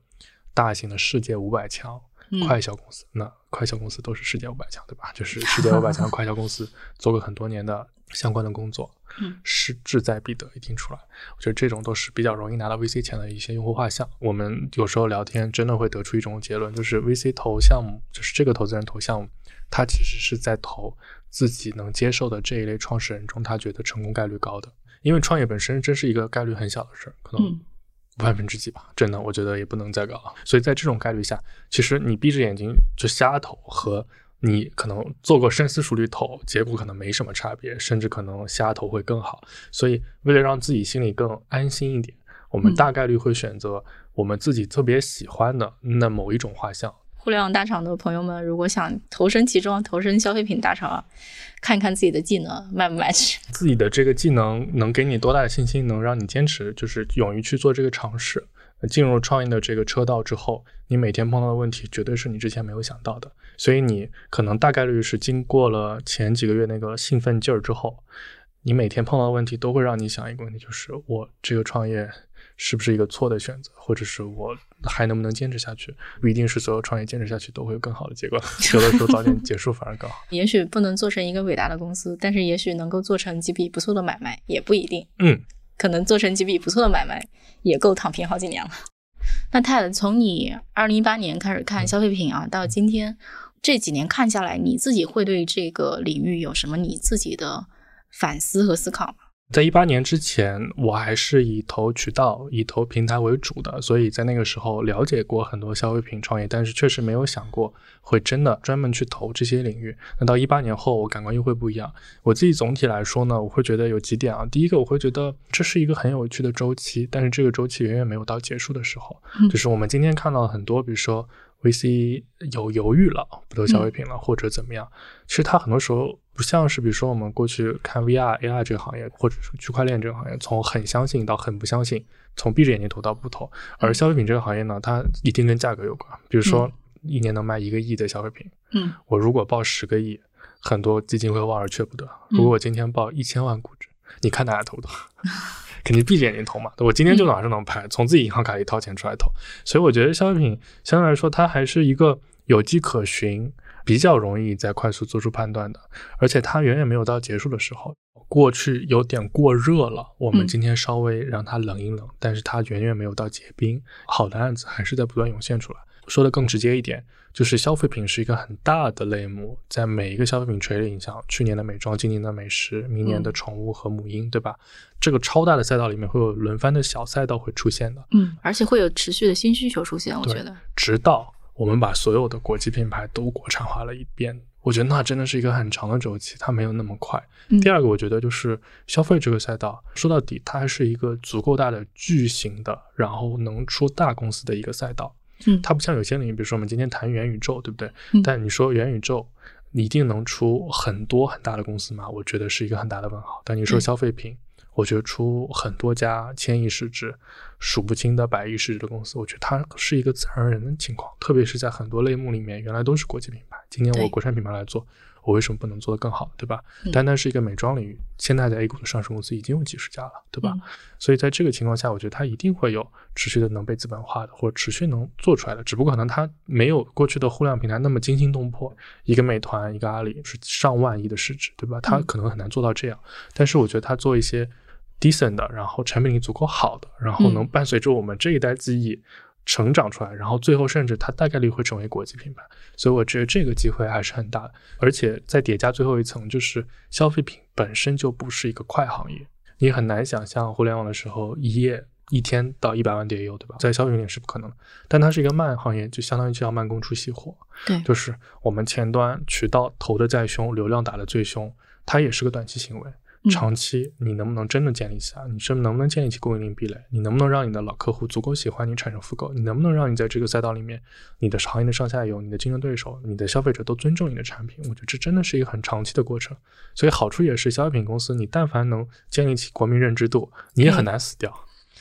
大型的世界五百强嗯快销公司，那快销公司都是世界五百强，对吧？就是世界五百强 快销公司做过很多年的相关的工作，嗯，是志在必得，一定出来。我觉得这种都是比较容易拿到 VC 钱的一些用户画像。我们有时候聊天真的会得出一种结论，就是 VC 投项目，就是这个投资人投项目，他其实是在投自己能接受的这一类创始人中，他觉得成功概率高的。因为创业本身真是一个概率很小的事儿，可能嗯万分之几吧，真的，我觉得也不能再高了。所以在这种概率下，其实你闭着眼睛就瞎投和你可能做过深思熟虑投，结果可能没什么差别，甚至可能瞎投会更好。所以为了让自己心里更安心一点，我们嗯大概率会选择我们自己特别喜欢的那某一种画像。互联网大厂的朋友们，如果想投身其中，投身消费品大厂啊，看一看自己的技能卖不 match。自己的这个技能能给你多大的信心，能让你坚持，就是勇于去做这个尝试。进入创业的这个车道之后，你每天碰到的问题绝对是你之前没有想到的，所以你可能大概率是经过了前几个月那个兴奋劲儿之后，你每天碰到的问题都会让你想一个问题，就是我这个创业是不是一个错的选择，或者是我还能不能坚持下去？不一定是所有创业坚持下去都会有更好的结果，有的时候早点结束反而更好。也许不能做成一个伟大的公司，但是也许能够做成几笔不错的买卖，也不一定。嗯，可能做成几笔不错的买卖，也够躺平好几年了。那泰，从你二零一八年开始看消费品啊，到今天这几年看下来，你自己会对这个领域有什么你自己的反思和思考吗？在一八年之前，我还是以投渠道、以投平台为主的，所以在那个时候了解过很多消费品创业，但是确实没有想过会真的专门去投这些领域。那到一八年后，我感官又会不一样。我自己总体来说呢，我会觉得有几点啊。第一个，我会觉得这是一个很有趣的周期，但是这个周期远远没有到结束的时候。嗯就是我们今天看到很多，比如说 VC 有犹豫了，不投消费品了，或者怎么样。其实它很多时候不像是，比如说我们过去看 VR、AI 这个行业，或者是区块链这个行业，从很相信到很不相信，从闭着眼睛投到不投。而消费品这个行业呢，它一定跟价格有关。比如说一年能卖一个亿的消费品，嗯我如果报十个亿，很多基金会望而却步的。嗯如果我今天报一千万估值，你看大家投不投？肯定闭着眼睛投嘛。我今天就马上能拍，从自己银行卡里掏钱出来投。所以我觉得消费品相对来说，它还是一个有迹可循、比较容易在快速做出判断的，而且它远远没有到结束的时候。过去有点过热了，我们嗯今天稍微让它冷一冷，但是它远远没有到结冰。好的案子还是在不断涌现出来。说的更直接一点，就是消费品是一个很大的类目，在每一个消费品垂类影响去年的美妆，今年的美食，明年的宠物和母婴，对吧？这个超大的赛道里面会有轮番的小赛道会出现的，嗯，而且会有持续的新需求出现，我觉得。直到我们把所有的国际品牌都国产化了一遍。我觉得那真的是一个很长的周期，它没有那么快。嗯第二个，我觉得就是消费这个赛道，说到底，它还是一个足够大的巨型的，然后能出大公司的一个赛道。嗯它不像有些领域，比如说我们今天谈元宇宙，对不对？嗯但你说元宇宙，你一定能出很多很大的公司吗？我觉得是一个很大的问号。但你说消费品，我觉得出很多家千亿市值、数不清的百亿市值的公司，我觉得它是一个自然而然的情况。特别是在很多类目里面，原来都是国际品牌，今天我国产品牌来做，我为什么不能做得更好，对吧？嗯单单是一个美妆领域，现在在 A 股的上市公司已经有几十家了，对吧？嗯所以在这个情况下，我觉得它一定会有持续的能被资本化的，或者持续能做出来的，只不过可能它没有过去的互联网平台那么惊心动魄。一个美团，一个阿里是上万亿的市值，对吧？它嗯可能很难做到这样，但是我觉得它做一些 decent 的，然后产品力足够好的，然后能嗯伴随着我们这一代记忆成长出来，然后最后甚至它大概率会成为国际品牌。所以我觉得这个机会还是很大的，而且再叠加最后一层，就是消费品本身就不是一个快行业。你很难想象互联网的时候，一夜一天到一百万点也有，对吧？在消费品里是不可能的。但它是一个慢行业，就相当于就要慢工出细活。对，就是我们前端渠道投的再凶，流量打的最凶，它也是个短期行为。嗯长期你能不能真的建立起来？你真能不能建立起供应链壁垒？你能不能让你的老客户足够喜欢你，产生复购？你能不能让你在这个赛道里面，你的行业的上下游、你的竞争对手、你的消费者都尊重你的产品？我觉得这真的是一个很长期的过程。所以好处也是消费品公司，你但凡能建立起国民认知度，你也很难死掉。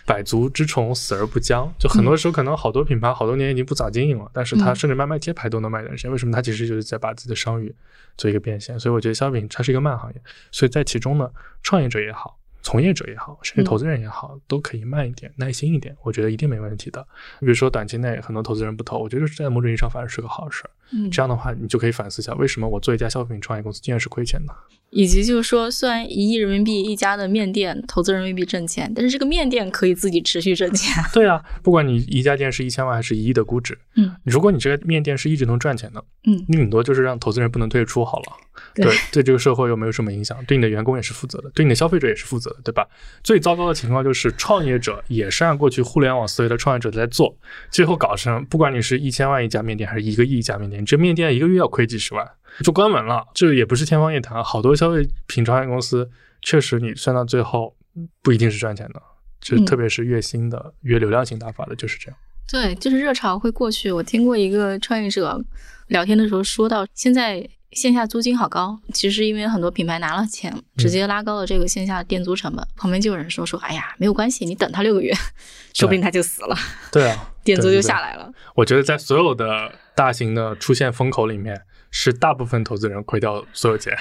百足之虫，死而不僵。就很多时候，可能好多品牌好多年已经不咋经营了，但是它嗯甚至卖卖贴牌都能卖段时间。为什么？它其实就是在把自己的商誉做一个变现。所以我觉得消费品它是一个慢行业，所以在其中呢，创业者也好，从业者也好，甚至投资人也好，都可以慢一点、耐心一点，我觉得一定没问题的。比如说短期内很多投资人不投，我觉得在某种意义上反而是个好事儿。嗯，这样的话，你就可以反思一下，为什么我做一家消费品创业公司竟然是亏钱的？以及就是说，虽然一亿人民币一家的面店，投资人民币挣钱，但是这个面店可以自己持续挣钱。对啊，不管你一家店是一千万还是一亿的估值，嗯，如果你这个面店是一直能赚钱的，嗯，你顶多就是让投资人不能退出好了。对对，对这个社会又没有什么影响，对你的员工也是负责的，对你的消费者也是负责的，对吧？最糟糕的情况就是创业者也是按过去互联网思维的创业者在做，最后搞成不管你是一千万一家面店还是一个亿一家面店，你这面店一个月要亏几十万，就关门了。这也不是天方夜谭，好多消费品创业公司确实你算到最后不一定是赚钱的，就嗯特别是月薪的、月流量型打法的，就是这样。对，就是热潮会过去。我听过一个创业者聊天的时候说到，现在线下租金好高，其实因为很多品牌拿了钱，直接拉高了这个线下店租成本。旁边就有人说说，哎呀，没有关系，你等他六个月，说不定他就死了，对啊，店租就下来了。我觉得在所有的大型的出现风口里面，是大部分投资人亏掉所有钱，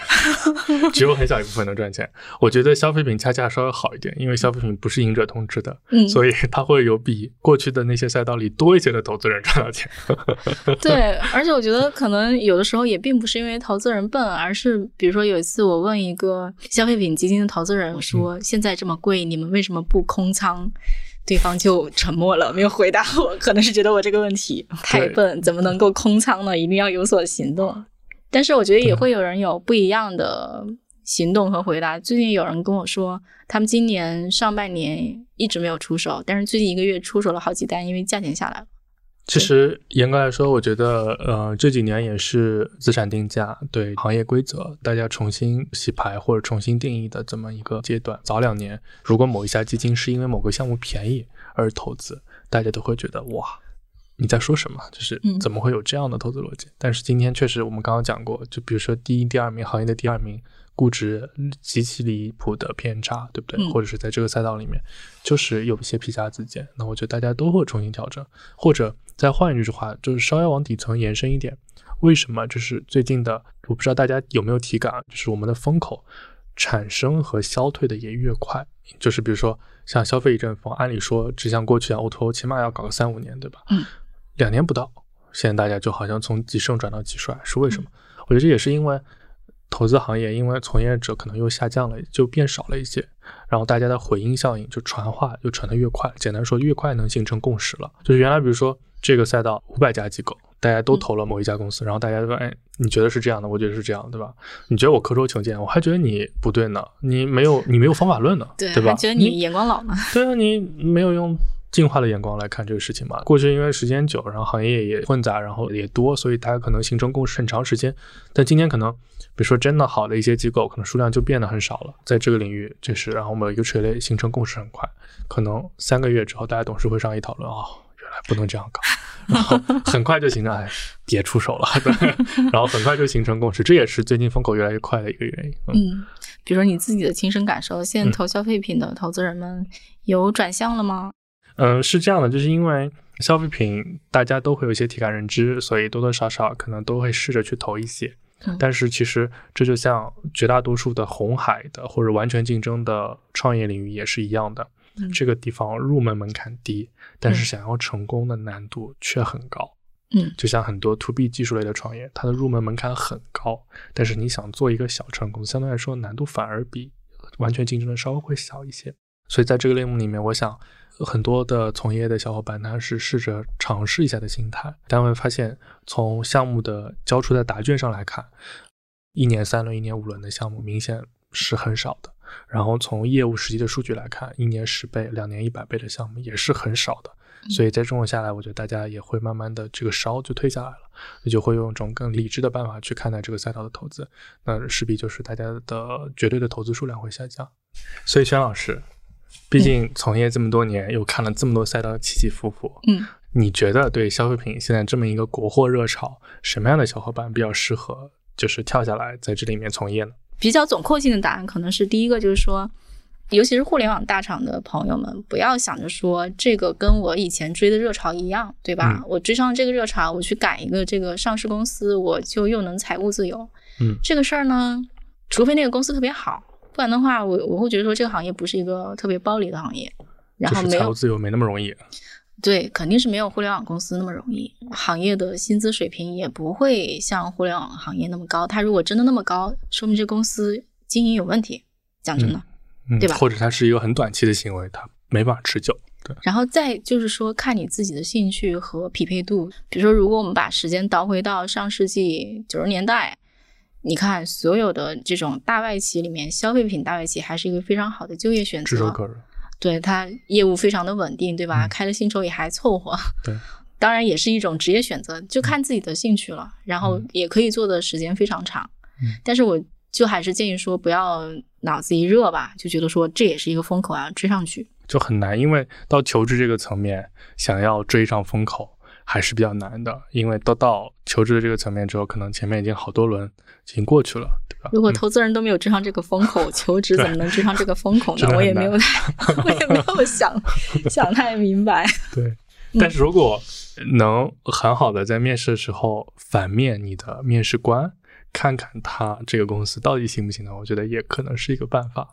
只有很小一部分能赚钱。我觉得消费品恰恰稍微好一点，因为消费品不是赢者通吃的，嗯，所以它会有比过去的那些赛道里多一些的投资人赚到钱。对，而且我觉得可能有的时候也并不是因为投资人笨，而是比如说有一次我问一个消费品基金的投资人，我说现在这么贵，你们为什么不空仓？对方就沉默了，没有回答我，可能是觉得我这个问题太笨，怎么能够空仓呢？一定要有所行动。但是我觉得也会有人有不一样的行动和回答。最近有人跟我说，他们今年上半年一直没有出手，但是最近一个月出手了好几单，因为价钱下来了。其实严格来说，我觉得呃这几年也是资产定价对行业规则大家重新洗牌或者重新定义的这么一个阶段。早两年，如果某一家基金是因为某个项目便宜而投资，大家都会觉得哇。你在说什么？就是嗯怎么会有这样的投资逻辑？但是今天确实，我们刚刚讲过，就比如说第一、第二名行业的第二名，估值极其离谱的偏差，对不对？嗯或者是在这个赛道里面，就是有一些皮下自建。那我觉得大家都会重新调整，或者再换一句话，就是稍微往底层延伸一点。为什么？就是最近的，我不知道大家有没有体感，就是我们的风口产生和消退的也越快。就是比如说像消费一阵风，按理说只像过去啊，O2O 起码要搞个三五年，对吧？嗯，两年不到，现在大家就好像从极盛转到极衰，是为什么？我觉得这也是因为投资行业，因为从业者可能又下降了，就变少了一些，然后大家的回音效应就传话就传得越快。简单说，越快能形成共识了。就是原来比如说这个赛道五百家机构，大家都投了某一家公司，然后大家说，哎，你觉得是这样的，我觉得是这样，对吧？你觉得我刻舟求剑，我还觉得你不对呢，你没有你没有方法论呢，对，对吧？还觉得你眼光老呢。对啊，你没有用进化的眼光来看这个事情嘛？过去因为时间久，然后行业也混杂，然后也多，所以大家可能形成共识很长时间。但今天可能，比如说真的好的一些机构，可能数量就变得很少了。在这个领域，这是然后某一个垂类形成共识很快，可能三个月之后，大家董事会上一讨论，哦，原来不能这样搞。然后很快就形成，哎，别出手了，对，然后很快就形成共识，这也是最近风口越来越快的一个原因。嗯嗯，比如说你自己的亲身感受，现在投消费品的投资人们有转向了吗？嗯，是这样的，就是因为消费品大家都会有一些体感认知，所以多多少少可能都会试着去投一些。嗯但是其实这就像绝大多数的红海的或者完全竞争的创业领域也是一样的，嗯这个地方入门门槛低，但是嗯想要成功的难度却很高。嗯就像很多 to B 技术类的创业，它的入门门槛很高，但是你想做一个小成功，相对来说难度反而比完全竞争的稍微会小一些。所以在这个类目里面，我想很多的从业的小伙伴他是试着尝试一下的心态，但会发现从项目的交出的答卷上来看，一年三轮、一年五轮的项目明显是很少的。然后从业务实际的数据来看，一年十倍、两年一百倍的项目也是很少的。所以在这种下来，我觉得大家也会慢慢的这个烧就退下来了，那就会用一种更理智的办法去看待这个赛道的投资，那势必就是大家的绝对的投资数量会下降。所以轩老师，毕竟从业这么多年，又看了这么多赛道起起伏伏，嗯，你觉得对消费品现在这么一个国货热潮，什么样的小伙伴比较适合就是跳下来在这里面从业呢？比较总括性的答案可能是第一个，就是说，尤其是互联网大厂的朋友们，不要想着说这个跟我以前追的热潮一样，对吧？嗯我追上这个热潮，我去赶一个这个上市公司，我就又能财务自由。嗯这个事儿呢，除非那个公司特别好，不然的话，我我会觉得说这个行业不是一个特别暴利的行业，然后没有自由没那么容易。对，肯定是没有互联网公司那么容易，行业的薪资水平也不会像互联网行业那么高。它如果真的那么高，说明这公司经营有问题。讲真的，嗯，对吧或者它是一个很短期的行为，它没办法持久。对，然后再就是说，看你自己的兴趣和匹配度。比如说，如果我们把时间倒回到上世纪九十年代，你看所有的这种大外企里面，消费品大外企还是一个非常好的就业选择。炙手可热。对它业务非常的稳定，对吧？嗯开的薪酬也还凑合。对，当然也是一种职业选择，就看自己的兴趣了。然后也可以做的时间非常长。嗯但是我就还是建议说，不要脑子一热吧，就觉得说这也是一个风口啊，追上去。就很难，因为到求职这个层面，想要追上风口还是比较难的。因为都到求职的这个层面之后，可能前面已经好多轮已经过去了，对吧？如果嗯投资人都没有追上这个风口，求职怎么能追上这个风口呢？我也没有太，我也没有想 想太明白。对，但是如果能很好的在面试的时候反面你的面试官，看看他这个公司到底行不行呢？我觉得也可能是一个办法。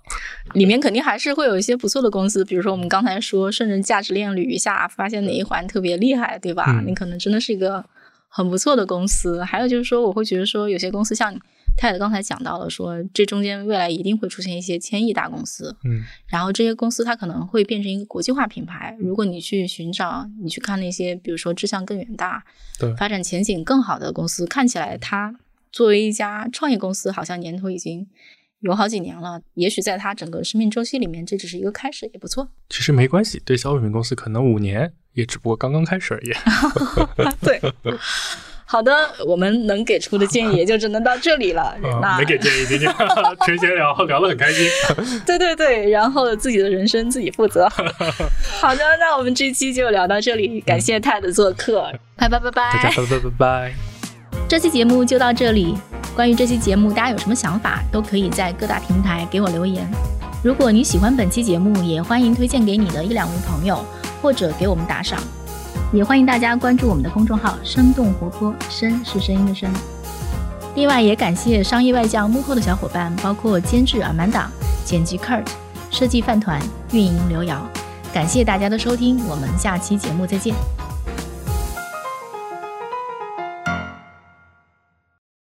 里面肯定还是会有一些不错的公司，比如说我们刚才说，顺着价值链捋一下，发现哪一环特别厉害，对吧？嗯你可能真的是一个很不错的公司。还有就是说，我会觉得说，有些公司像泰德刚才讲到了，说这中间未来一定会出现一些千亿大公司，嗯然后这些公司它可能会变成一个国际化品牌。如果你去寻找，你去看那些，比如说志向更远大、对发展前景更好的公司，看起来它作为一家创业公司，好像年头已经有好几年了。也许在它整个生命周期里面，这只是一个开始，也不错。其实没关系，对消费品公司可能五年也只不过刚刚开始而已。对。好的，我们能给出的建议也就只能到这里了。那啊没给建议，今天 纯闲聊，聊得很开心。对对对，然后自己的人生自己负责。好的，那我们这期就聊到这里，感谢泰的做客，拜拜拜拜。大家拜拜拜拜。这期节目就到这里。关于这期节目，大家有什么想法，都可以在各大平台给我留言。如果你喜欢本期节目，也欢迎推荐给你的一两位朋友，或者给我们打赏。也欢迎大家关注我们的公众号“生动活泼”，声是声音的声。另外，也感谢商业外教幕后的小伙伴，包括监制阿曼达、剪辑 Kurt、设计饭团、运营刘瑶。感谢大家的收听，我们下期节目再见。